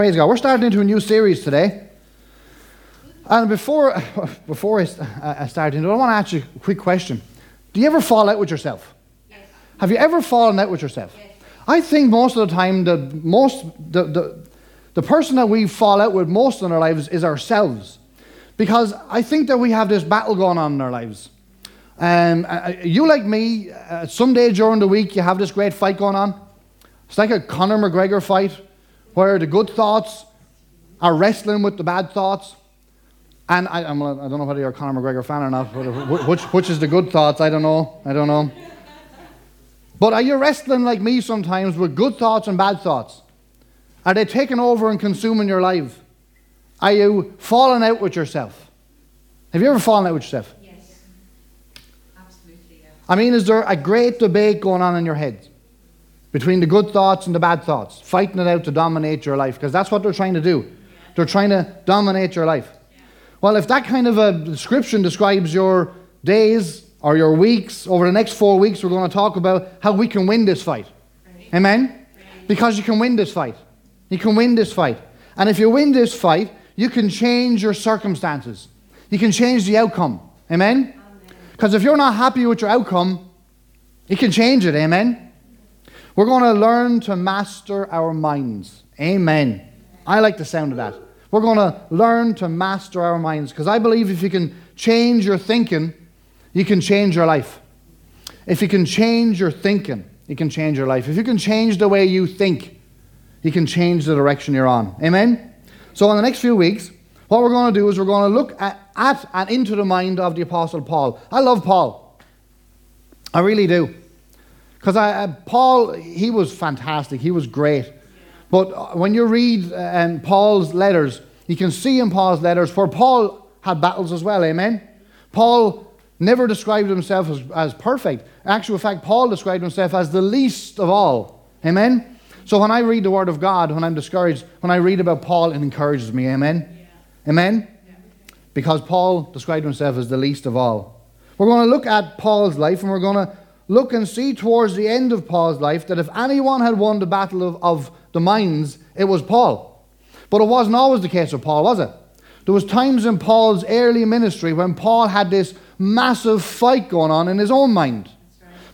Praise God. We're starting into a new series today. And before, before I, start into it, I want to ask you a quick question. Do you ever fall out with yourself? Yes. Have you ever fallen out with yourself? Yes. I think most of the time, the, most, the, the, the person that we fall out with most in our lives is ourselves. Because I think that we have this battle going on in our lives. Um, you, like me, uh, someday during the week, you have this great fight going on. It's like a Conor McGregor fight where the good thoughts are wrestling with the bad thoughts. And I, I'm, I don't know whether you're a Conor McGregor fan or not. but Which, which is the good thoughts? I don't know. I don't know. But are you wrestling like me sometimes with good thoughts and bad thoughts? Are they taking over and consuming your life? Are you falling out with yourself? Have you ever fallen out with yourself? Yes. Absolutely, yeah. I mean, is there a great debate going on in your head between the good thoughts and the bad thoughts, fighting it out to dominate your life? Because that's what they're trying to do. They're trying to dominate your life. Well, if that kind of a description describes your days or your weeks, over the next four weeks, we're going to talk about how we can win this fight. Right. Amen? Because you can win this fight. You can win this fight. And if you win this fight, you can change your circumstances. You can change the outcome. Amen? Because if you're not happy with your outcome, you can change it. Amen? We're going to learn to master our minds. Amen. I like the sound of that. We're going to learn to master our minds because I believe if you can change your thinking, you can change your life. If you can change your thinking, you can change your life. If you can change the way you think, you can change the direction you're on. Amen? So, in the next few weeks, what we're going to do is we're going to look at, at and into the mind of the Apostle Paul. I love Paul. I really do. Because uh, Paul, he was fantastic. He was great. But uh, when you read um, Paul's letters, you can see in Paul's letters, for Paul had battles as well, amen? Paul never described himself as, as perfect. Actual fact, Paul described himself as the least of all, amen? So when I read the Word of God, when I'm discouraged, when I read about Paul, it encourages me, amen? Yeah. Amen? Because Paul described himself as the least of all. We're going to look at Paul's life and we're going to look and see towards the end of Paul's life that if anyone had won the battle of, of the minds, it was Paul. But it wasn't always the case with Paul, was it? There was times in Paul's early ministry when Paul had this massive fight going on in his own mind.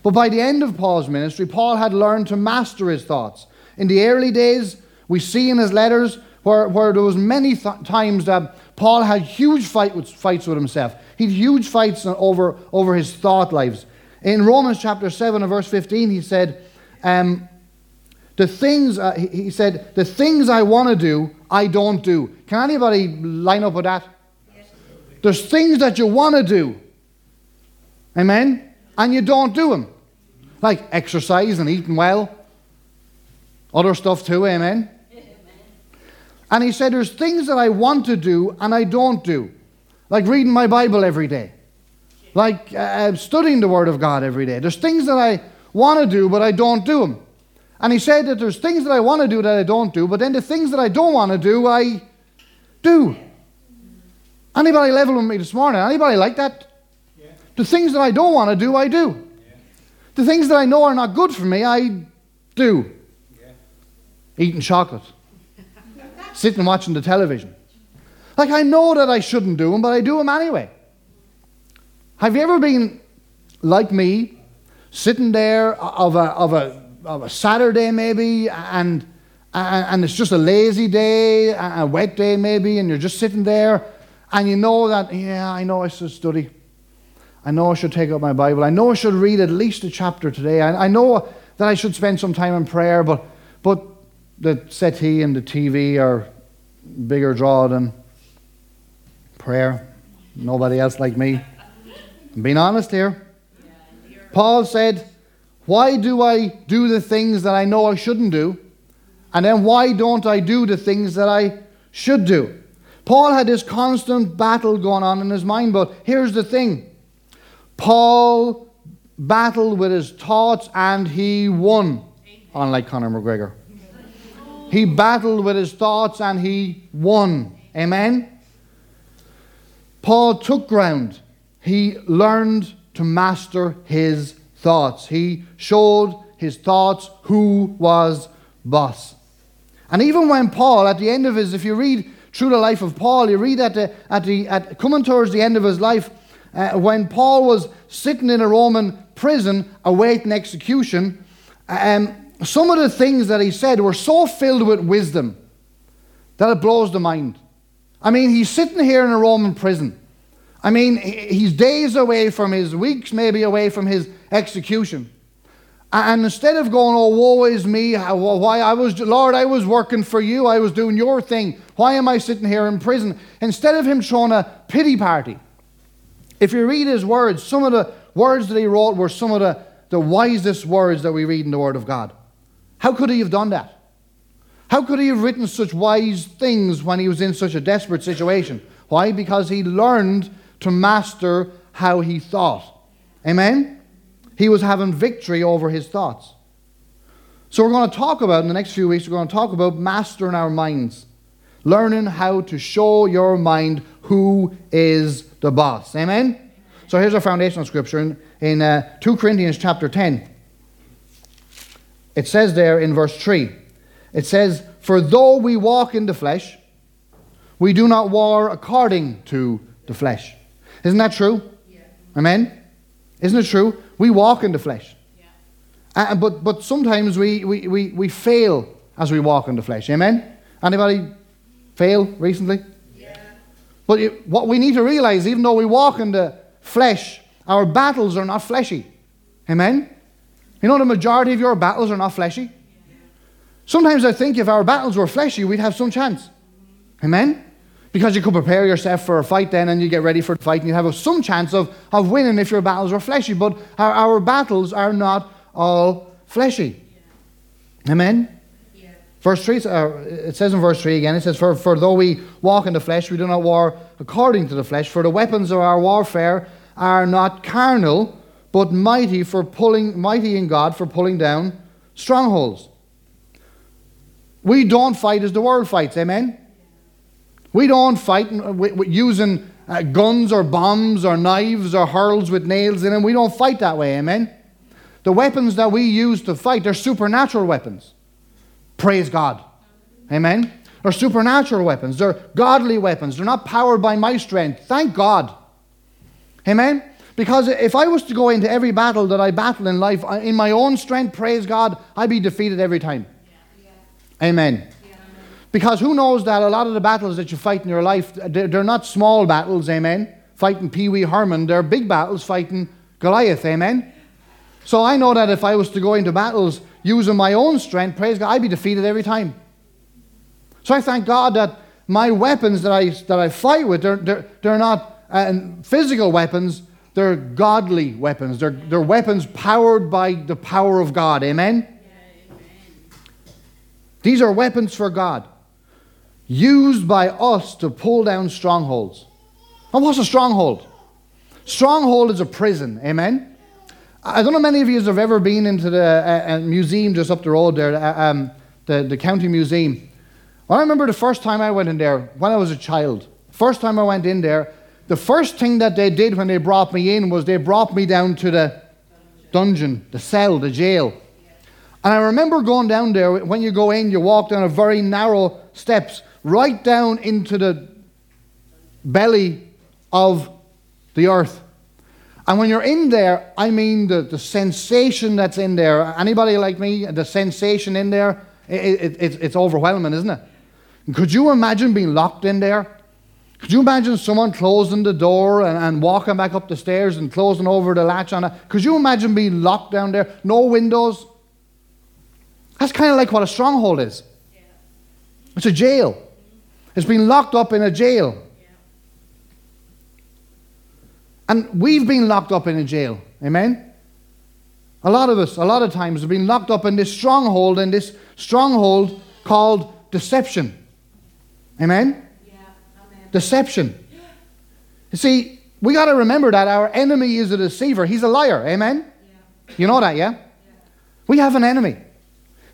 But by the end of Paul's ministry, Paul had learned to master his thoughts. In the early days, we see in his letters where, where there was many th- times that Paul had huge fight with, fights with himself. He had huge fights over, over his thought lives. In Romans chapter 7 and verse 15, he said, um, the things, uh, he, said, the things I want to do, I don't do. Can anybody line up with that? Yes. There's things that you want to do. Amen? And you don't do them. Like exercise and eating well. Other stuff too, amen? And he said, There's things that I want to do and I don't do. Like reading my Bible every day. Like uh, studying the Word of God every day. There's things that I want to do, but I don't do them. And he said that there's things that I want to do that I don't do, but then the things that I don't want to do, I do. Anybody level with me this morning? Anybody like that? The things that I don't want to do, I do. The things that I know are not good for me, I do. Eating chocolate, sitting watching the television. Like I know that I shouldn't do them, but I do them anyway. Have you ever been like me, sitting there of a, of a, of a Saturday maybe, and, and, it's just a lazy day, a wet day maybe, and you're just sitting there, and you know that, yeah, I know I should study. I know I should take up my Bible. I know I should read at least a chapter today. I, I know that I should spend some time in prayer, but, but the settee and the TV are bigger draw than prayer. Nobody else like me. I'm being honest here. Paul said, Why do I do the things that I know I shouldn't do? And then why don't I do the things that I should do? Paul had this constant battle going on in his mind, but here's the thing Paul battled with his thoughts and he won, unlike Conor McGregor. He battled with his thoughts and he won. Amen? Paul took ground. He learned to master his thoughts. He showed his thoughts who was boss. And even when Paul, at the end of his, if you read through the life of Paul, you read at the, at the, at, coming towards the end of his life, uh, when Paul was sitting in a Roman prison awaiting execution, um, some of the things that he said were so filled with wisdom that it blows the mind. I mean, he's sitting here in a Roman prison. I mean, he's days away from his weeks, maybe away from his execution. And instead of going, oh, woe is me, why I was, Lord, I was working for you, I was doing your thing, why am I sitting here in prison? Instead of him throwing a pity party, if you read his words, some of the words that he wrote were some of the, the wisest words that we read in the Word of God. How could he have done that? How could he have written such wise things when he was in such a desperate situation? Why? Because he learned to master how he thought. Amen? He was having victory over his thoughts. So, we're going to talk about, in the next few weeks, we're going to talk about mastering our minds, learning how to show your mind who is the boss. Amen? So, here's our foundational scripture in, in uh, 2 Corinthians chapter 10. It says there in verse 3 it says, For though we walk in the flesh, we do not war according to the flesh. Isn't that true? Yeah. Amen? Isn't it true? We walk in the flesh. Yeah. Uh, but, but sometimes we, we, we, we fail as we walk in the flesh. Amen? Anybody fail recently? Yeah. But it, what we need to realize, even though we walk in the flesh, our battles are not fleshy. Amen? You know, the majority of your battles are not fleshy. Sometimes I think if our battles were fleshy, we'd have some chance. Amen? Because you could prepare yourself for a fight then and you get ready for the fight and you have some chance of, of winning if your battles are fleshy. But our, our battles are not all fleshy. Yeah. Amen? Yeah. Verse 3, uh, it says in verse 3 again, it says, for, for though we walk in the flesh, we do not war according to the flesh. For the weapons of our warfare are not carnal, but mighty for pulling, mighty in God for pulling down strongholds. We don't fight as the world fights, amen? We don't fight using uh, guns or bombs or knives or hurls with nails in them. We don't fight that way, amen? The weapons that we use to fight, they're supernatural weapons. Praise God. Amen? They're supernatural weapons. They're godly weapons. They're not powered by my strength. Thank God. Amen? Because if I was to go into every battle that I battle in life in my own strength, praise God, I'd be defeated every time. Amen. Because who knows that a lot of the battles that you fight in your life, they're not small battles, amen? Fighting Pee Wee Herman, they're big battles fighting Goliath, amen? So I know that if I was to go into battles using my own strength, praise God, I'd be defeated every time. So I thank God that my weapons that I, that I fight with, they're, they're, they're not uh, physical weapons, they're godly weapons. They're, they're weapons powered by the power of God, amen? These are weapons for God, used by us to pull down strongholds. And what's a stronghold? Stronghold is a prison, amen? I don't know many of you have ever been into the uh, uh, museum just up the road there, uh, um, the, the county museum. Well, I remember the first time I went in there when I was a child. First time I went in there, the first thing that they did when they brought me in was they brought me down to the dungeon, the cell, the jail. And I remember going down there, when you go in, you walk down a very narrow steps right down into the belly of the earth. And when you're in there, I mean the, the sensation that's in there. Anybody like me, the sensation in there, it, it, it's overwhelming, isn't it? could you imagine being locked in there? Could you imagine someone closing the door and, and, walking back up the stairs and closing over the latch on it? Could you imagine being locked down there? No windows, that's kind of like what a stronghold is. It's a jail. It's been locked up in a jail. Yeah. And we've been locked up in a jail. Amen? A lot of us, a lot of times, have been locked up in this stronghold, in this stronghold called deception. Amen? Yeah. Amen. Deception. You see, we got to remember that our enemy is a deceiver. He's a liar. Amen? Yeah. You know that, yeah? yeah? We have an enemy.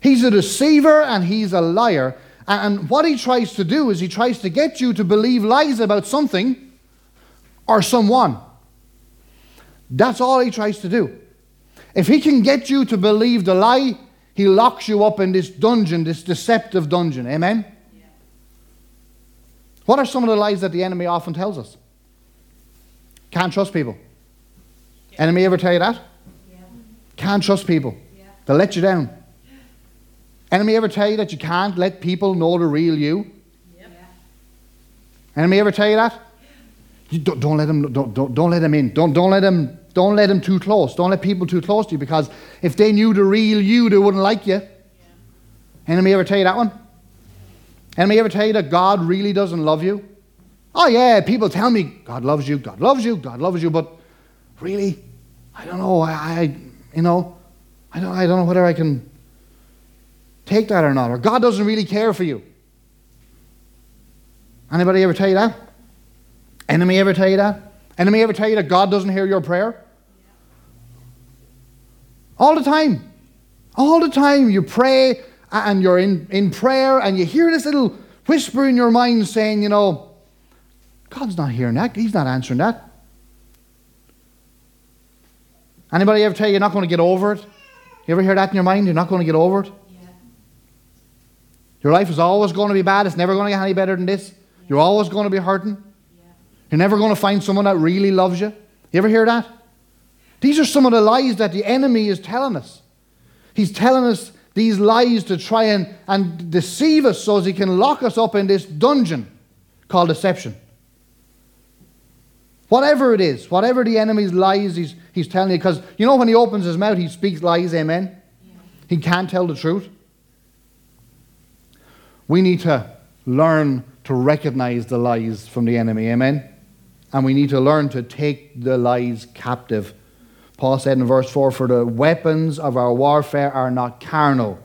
He's a deceiver and he's a liar. And what he tries to do is he tries to get you to believe lies about something or someone. That's all he tries to do. If he can get you to believe the lie, He locks you up in this dungeon, this deceptive dungeon. Amen? Yeah. What are some of the lies that the enemy often tells us? Can't trust people. Enemy ever tell you that? Yeah. Can't trust people. Yeah. They'll let you down. Enemy ever tell you that you can't let people know the real you? Yeah. Enemy ever tell you that? You don't, don't let them don't, don't, don't let them in. Don't, don't let them don't let them too close. Don't let people too close to you because if they knew the real you, they wouldn't like you. Enemy ever tell you that one? Enemy ever tell you that God really doesn't love you? Oh yeah, people tell me God loves you, God loves you, God loves you, but really, I don't know. I, I you know, I don't I don't know whether I can take that or not. Or God doesn't really care for you. Anybody ever tell you that? Enemy ever tell you that? Enemy ever tell you that God doesn't hear your prayer? All the time. All the time you pray and you're in, in prayer and you hear this little whisper in your mind saying, you know, God's not hearing that. He's not answering that. Anybody ever tell you you're not going to get over it? You ever hear that in your mind? You're not going to get over it? Your life is always going to be bad. It's never going to get any better than this. You're always going to be hurting. You're never going to find someone that really loves you. You ever hear that? These are some of the lies that the enemy is telling us. He's telling us these lies to try and, and deceive us so as he can lock us up in this dungeon called deception. Whatever it is, whatever the enemy's lies he's, he's telling you, because you know when he opens his mouth, he speaks lies, amen? He can't tell the truth. We need to learn to recognize the lies from the enemy, amen? And we need to learn to take the lies captive. Paul said in verse 4 For the weapons of our warfare are not carnal,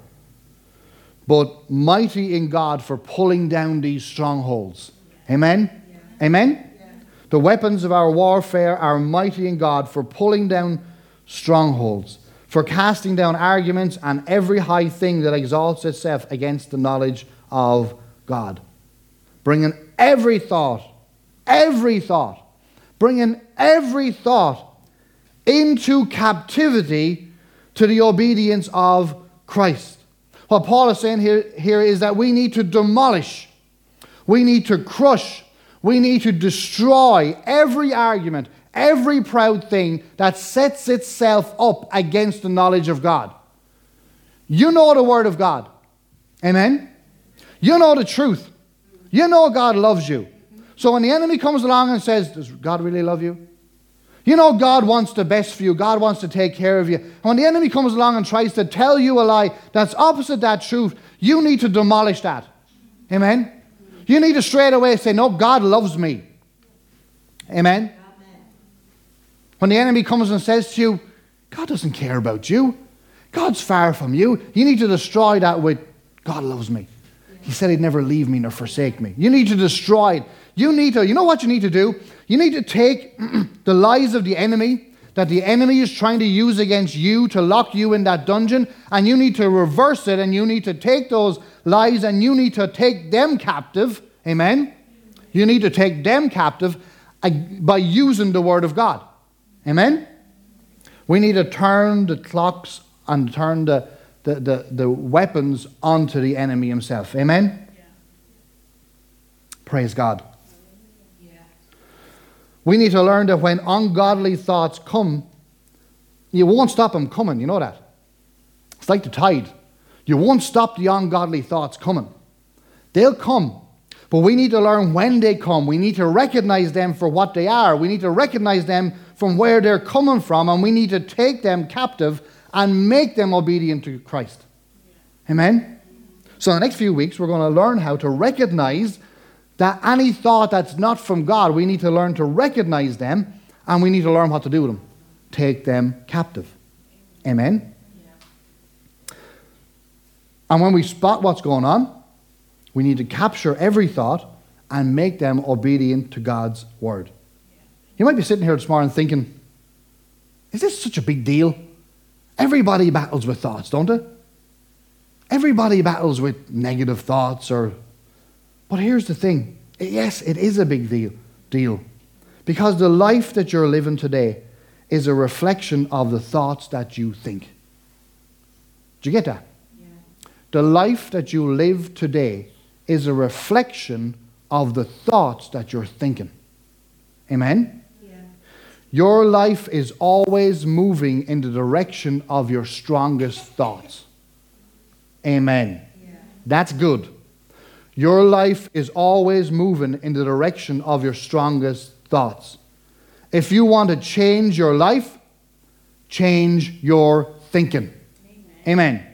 but mighty in God for pulling down these strongholds. Amen? Yeah. Amen? Yeah. The weapons of our warfare are mighty in God for pulling down strongholds, for casting down arguments and every high thing that exalts itself against the knowledge of God. Bringing every thought, every thought, bringing every thought into captivity to the obedience of Christ. What Paul is saying here, here is that we need to demolish, we need to crush, we need to destroy every argument, every proud thing that sets itself up against the knowledge of God. You know the Word of God. Amen? You know the truth. You know God loves you. So when the enemy comes along and says, Does God really love you? You know God wants the best for you. God wants to take care of you. And when the enemy comes along and tries to tell you a lie that's opposite that truth, you need to demolish that. Amen? You need to straight away say, No, God loves me. Amen? Amen. When the enemy comes and says to you, God doesn't care about you, God's far from you, you need to destroy that with, God loves me. He said he'd never leave me nor forsake me. You need to destroy it. You need to, you know what you need to do? You need to take the lies of the enemy that the enemy is trying to use against you to lock you in that dungeon, and you need to reverse it, and you need to take those lies and you need to take them captive. Amen? You need to take them captive uh, by using the Word of God. Amen? We need to turn the clocks and turn the, the, the, the weapons onto the enemy himself. Amen? Yeah. Praise God. Yeah. We need to learn that when ungodly thoughts come, you won't stop them coming. You know that? It's like the tide. You won't stop the ungodly thoughts coming. They'll come. But we need to learn when they come. We need to recognize them for what they are. We need to recognize them from where they're coming from, and we need to take them captive and make them obedient to Christ. Amen? So, in the next few weeks, we're going to learn how to recognize that any thought that's not from God, we need to learn to recognize them and we need to learn what to do with them. Take them captive. Amen? Yeah. And when we spot what's going on, we need to capture every thought and make them obedient to God's word. You might be sitting here this morning thinking, is this such a big deal? Everybody battles with thoughts, don't they? Everybody battles with negative thoughts or but here's the thing. Yes, it is a big deal, deal. Because the life that you're living today is a reflection of the thoughts that you think. Do you get that? the life that you live today is a reflection of the thoughts that you're thinking. Amen? Your life is always moving in the direction of your strongest thoughts. Amen. Yeah. That's good. Your life is always moving in the direction of your strongest thoughts. If you want to change your life, change your thinking. Amen.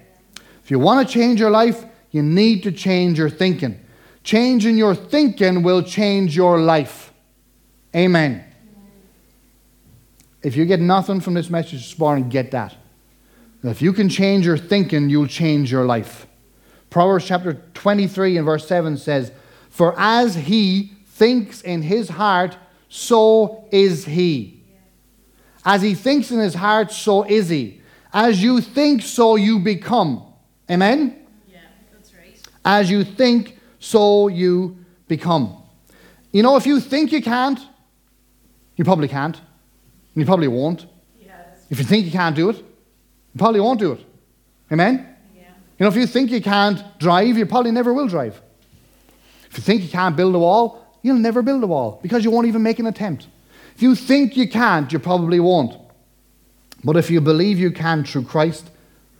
If you want to change your life, you need to change your thinking. Changing your thinking will change your life. Amen. If you get nothing from this message this morning, get that. If you can change your thinking, you'll change your life. Proverbs chapter 23 and verse 7 says, For as he thinks in his heart, so is he. As he thinks in his heart, so is he. As you think, so you become. Amen? Yeah, that's right. As you think, so you become. You know, if you think you can't, you probably can't. You probably won't. Yeah, that's, If you think you can't do it, you probably won't do it. Amen? yeah. You know, if you think you can't drive, you probably never will drive. If you think you can't build a wall, you'll never build a wall because you won't even make an attempt. If you think you can't, you probably won't. But if you believe you can through Christ,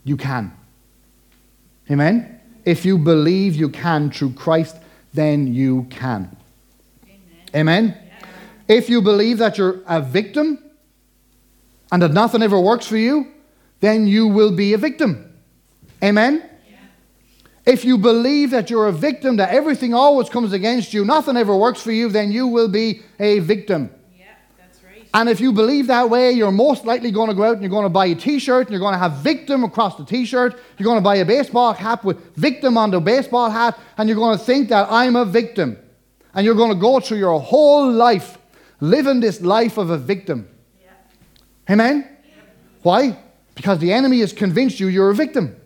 you can. Amen? If you believe you can through Christ, then you can. Amen. Amen? If you believe that you're a victim and that nothing ever works for you, then you will be a victim. Amen? Yeah. If you believe that you're a victim, that everything always comes against you, nothing ever works for you, then you will be a victim. Yeah, that's right. And if you believe that way, you're most likely going to go out and you're going to buy a t shirt and you're going to have victim across the t shirt. You're going to buy a baseball cap with victim on the baseball hat and you're going to think that I'm a victim. And you're going to go through your whole life living this life of a victim. Amen? Why? Because the enemy has convinced you you're a victim.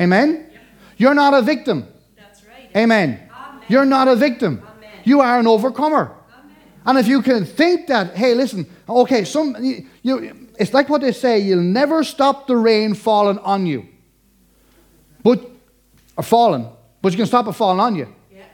Amen? You're not a victim. That's right. Amen. Amen. You're not a victim. Amen. You are an overcomer. Amen. And if you can think that, hey, listen, okay, some you, you, it's like what they say: you'll never stop the rain falling on you, but or falling, but you can stop it falling on you. Yeah.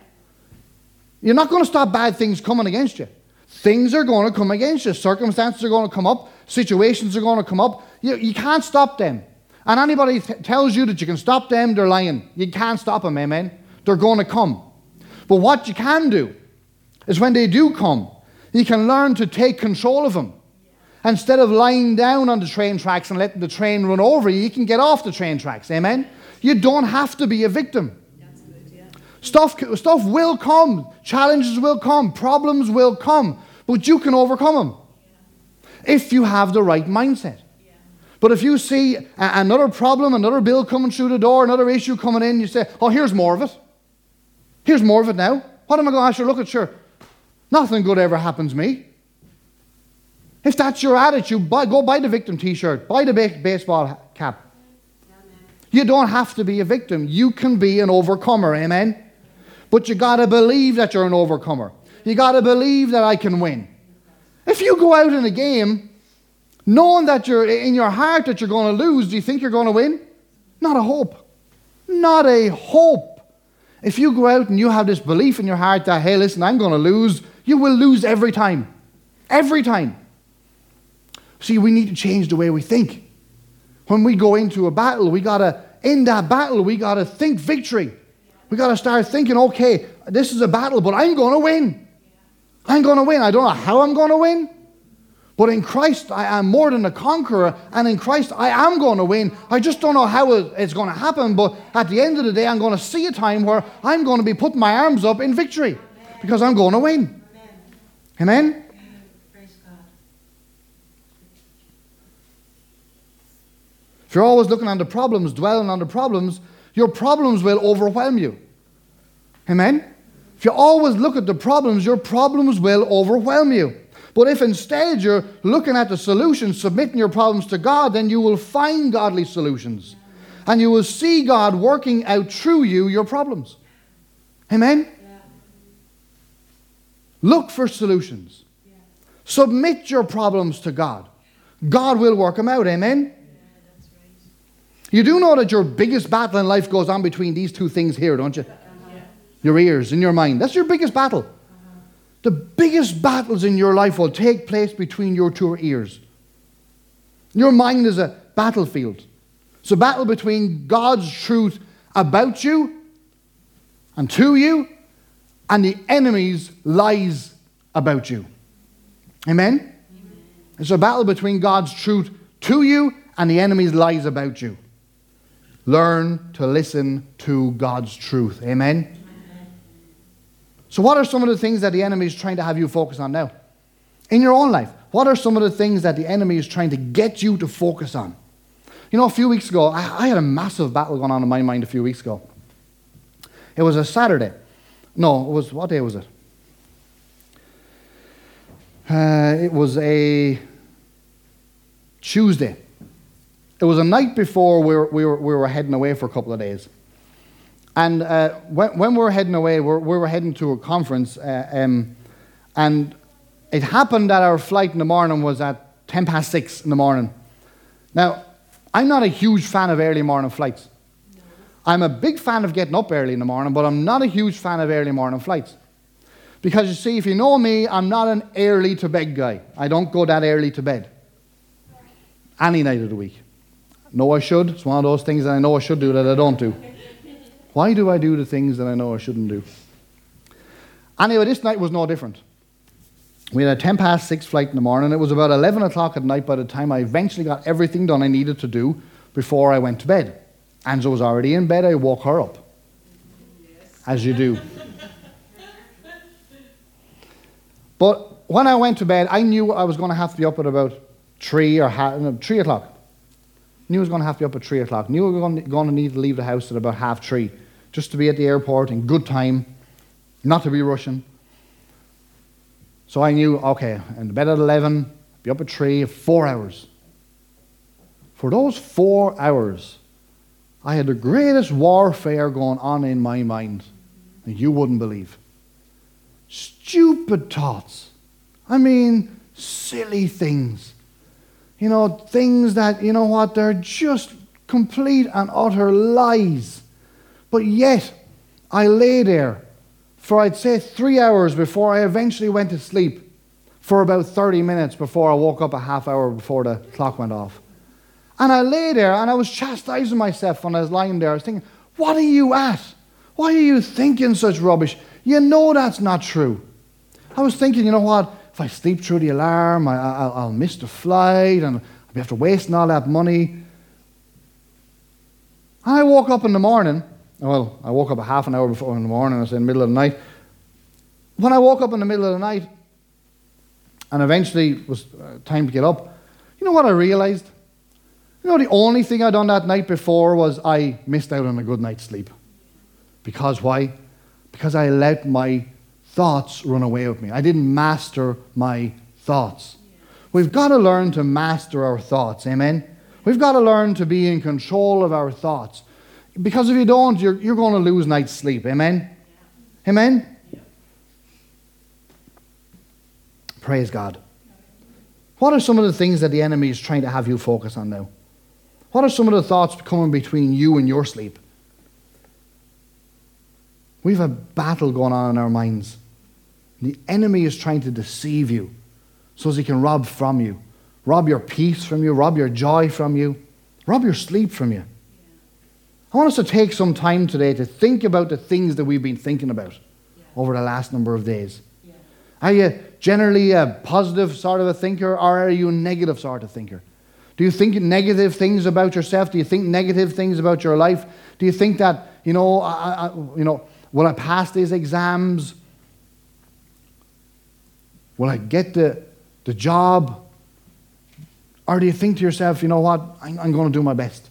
You're not going to stop bad things coming against you. Things are going to come against you. Circumstances are going to come up. Situations are going to come up. You, you can't stop them. And anybody tells you that you can stop them, they're lying. You can't stop them, amen? They're going to come. But what you can do is when they do come, you can learn to take control of them. Instead of lying down on the train tracks and letting the train run over you, you can get off the train tracks, amen? You don't have to be a victim. Stuff, stuff will come, challenges will come, problems will come, but you can overcome them if you have the right mindset. But if you see another problem, another bill coming through the door, another issue coming in, you say, oh, here's more of it. Here's more of it now. What am I going to sure look at? Sure, nothing good ever happens to me. If that's your attitude, buy, go buy the victim t shirt, buy the ba- baseball cap. You don't have to be a victim. You can be an overcomer, amen? But you got to believe that you're an overcomer. You got to believe that I can win. If you go out in a game knowing that you're in your heart that you're going to lose, do you think you're going to win? Not a hope. Not a hope. If you go out and you have this belief in your heart that, hey, listen, I'm going to lose, you will lose every time. Every time. See, we need to change the way we think. When we go into a battle, we got to, in that battle, we got to think victory. We got to start thinking, okay, this is a battle, but I'm going to win. I'm going to win. I don't know how I'm going to win, but in Christ, I am more than a conqueror, and in Christ, I am going to win. I just don't know how it's going to happen, but at the end of the day, I'm going to see a time where I'm going to be putting my arms up in victory because I'm going to win. Amen. Amen? God. If you're always looking on the problems, dwelling on the problems, your problems will overwhelm you. Amen? If you always look at the problems, your problems will overwhelm you. But if instead you're looking at the solutions, submitting your problems to God, then you will find godly solutions. And you will see God working out through you your problems. Amen? Yeah. Look for solutions. Yeah. Submit your problems to God. God will work them out. Amen? Yeah, right. You do know that your biggest battle in life goes on between these two things here, don't you? Your ears and your mind. That's your biggest battle. The biggest battles in your life will take place between your two ears. Your mind is a battlefield. It's a battle between God's truth about you and to you and the enemy's lies about you. Amen? It's a battle between God's truth to you and the enemy's lies about you. Learn to listen to God's truth. Amen? So, what are some of the things that the enemy is trying to have you focus on now? In your own life, what are some of the things that the enemy is trying to get you to focus on? You know, a few weeks ago, I, I had a massive battle going on in my mind a few weeks ago. It was a Saturday. No, it was, what day was it? Uh, it was a Tuesday. It was a night before we were, we were, we were heading away for a couple of days. And uh, when, when we were heading away, we were, we were heading to a conference, uh, um, and it happened that our flight in the morning was at 10 past 6 in the morning. Now, I'm not a huge fan of early morning flights. I'm a big fan of getting up early in the morning, but I'm not a huge fan of early morning flights. Because you see, if you know me, I'm not an early to bed guy. I don't go that early to bed. Any night of the week. No, I should. It's one of those things that I know I should do that I don't do. Why do I do the things that I know I shouldn't do? Anyway, this night was no different. We had a 10 past 6 flight in the morning. It was about 11 o'clock at night by the time I eventually got everything done I needed to do before I went to bed. Anza was already in bed. I woke her up. As you do. But when I went to bed, I knew I was going to have to be up at about 3 or no, 3 o'clock. Knew I was going to have to be up at 3 o'clock. Knew I was going to need to leave the house at about half 3 just to be at the airport in good time, not to be rushing. So I knew, okay, in bed at 11, be up at 3, four hours. For those four hours, I had the greatest warfare going on in my mind that you wouldn't believe. Stupid thoughts. I mean, silly things. You know, things that, you know what, they're just complete and utter lies. But yet, I lay there for I'd say three hours before I eventually went to sleep for about 30 minutes before I woke up a half hour before the clock went off. And I lay there and I was chastising myself when I was lying there. I was thinking, what are you at? Why are you thinking such rubbish? You know that's not true. I was thinking, you know what? If I sleep through the alarm, I, will miss the flight and I'll be after wasting all that money. And I woke up in the morning well, I woke up a half an hour before in the morning, I was in the middle of the night. When I woke up in the middle of the night, and eventually it was uh, time to get up, you know what I realized? You know, the only thing I'd done that night before was I missed out on a good night's sleep. Because why? Because I let my thoughts run away with me. I didn't master my thoughts. We've got to learn to master our thoughts. Amen? We've got to learn to be in control of our thoughts. Because if you don't, you're, you're going to lose night's sleep. Amen? Amen? Praise God. What are some of the things that the enemy is trying to have you focus on now? What are some of the thoughts coming between you and your sleep? We have a battle going on in our minds. The enemy is trying to deceive you so as he can rob from you, rob your peace from you, rob your joy from you, rob your sleep from you. I want us to take some time today to think about the things that we've been thinking about yeah. over the last number of days. Yeah. Are you generally a positive sort of a thinker or are you a negative sort of thinker? Do you think negative things about yourself? Do you think negative things about your life? Do you think that, you know, I, I, you know, will I pass these exams? Will I get the, the job? Or do you think to yourself, you know what, I'm, I'm going to do my best?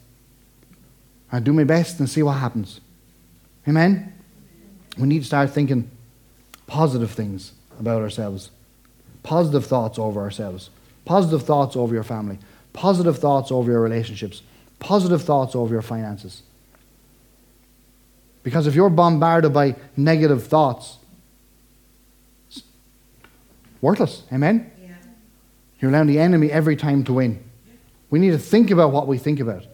I do my best and see what happens. Amen? We need to start thinking positive things about ourselves, positive thoughts over ourselves, positive thoughts over your family, positive thoughts over your relationships, positive thoughts over your finances. Because if you're bombarded by negative thoughts, worthless. Amen? Yeah. You're allowing the enemy every time to win. We need to think about what we think about.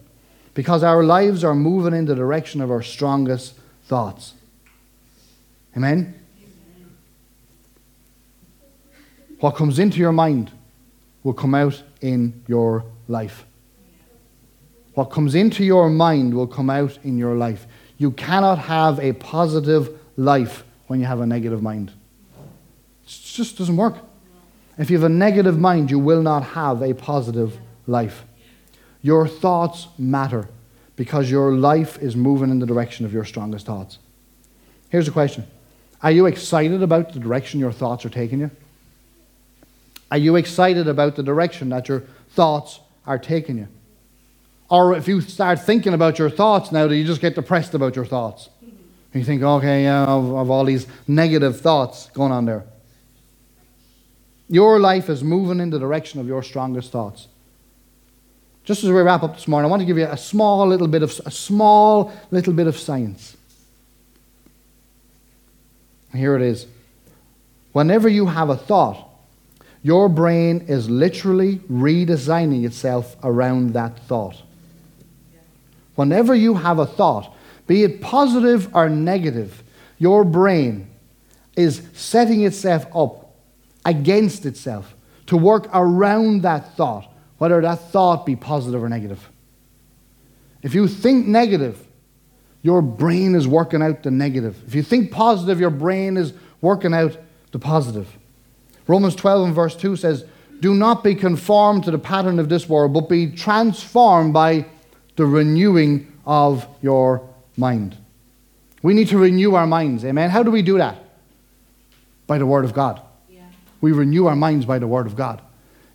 Because our lives are moving in the direction of our strongest thoughts. Amen? What comes into your mind will come out in your life. What comes into your mind will come out in your life. You cannot have a positive life when you have a negative mind. It just doesn't work. If you have a negative mind, you will not have a positive life. Your thoughts matter because your life is moving in the direction of your strongest thoughts. Here's a question Are you excited about the direction your thoughts are taking you? Are you excited about the direction that your thoughts are taking you? Or if you start thinking about your thoughts now, do you just get depressed about your thoughts? And you think, okay, yeah, I've, I've all these negative thoughts going on there. Your life is moving in the direction of your strongest thoughts. Just as we wrap up this morning, I want to give you a small little bit of a small little bit of science. Here it is. Whenever you have a thought, your brain is literally redesigning itself around that thought. Whenever you have a thought, be it positive or negative, your brain is setting itself up against itself to work around that thought, whether that thought be positive or negative. If you think negative, your brain is working out the negative. If you think positive, your brain is working out the positive. Romans 12 and verse 2 says, Do not be conformed to the pattern of this world, but be transformed by the renewing of your mind. We need to renew our minds. Amen. How do we do that? By the Word of God. Yeah. We renew our minds by the Word of God.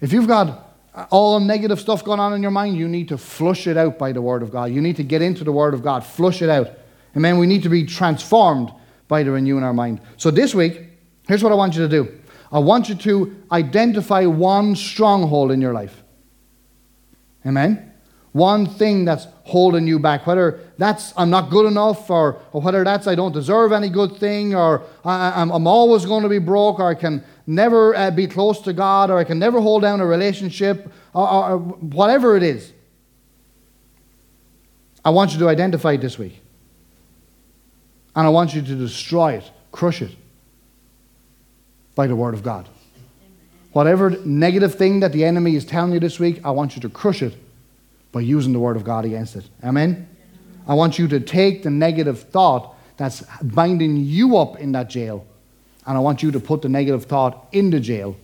If you've got all negative stuff going on in your mind, you need to flush it out by the Word of God. You need to get into the Word of God, flush it out. Amen. We need to be transformed by the renewing our mind. So this week, here's what I want you to do I want you to identify one stronghold in your life. Amen. One thing that's holding you back, whether that's I'm not good enough, or, or whether that's I don't deserve any good thing, or I, am I'm always going to be broke, or I can never uh, be close to God, or I can never hold down a relationship, or, or, or whatever it is. I want you to identify it this week. And I want you to destroy it, crush it by the Word of God. Whatever negative thing that the enemy is telling you this week, I want you to crush it by using the Word of God against it. Amen? I want you to take the negative thought that's binding you up in that jail, and I want you to put the negative thought in the jail,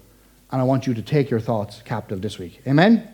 and I want you to take your thoughts captive this week. Amen?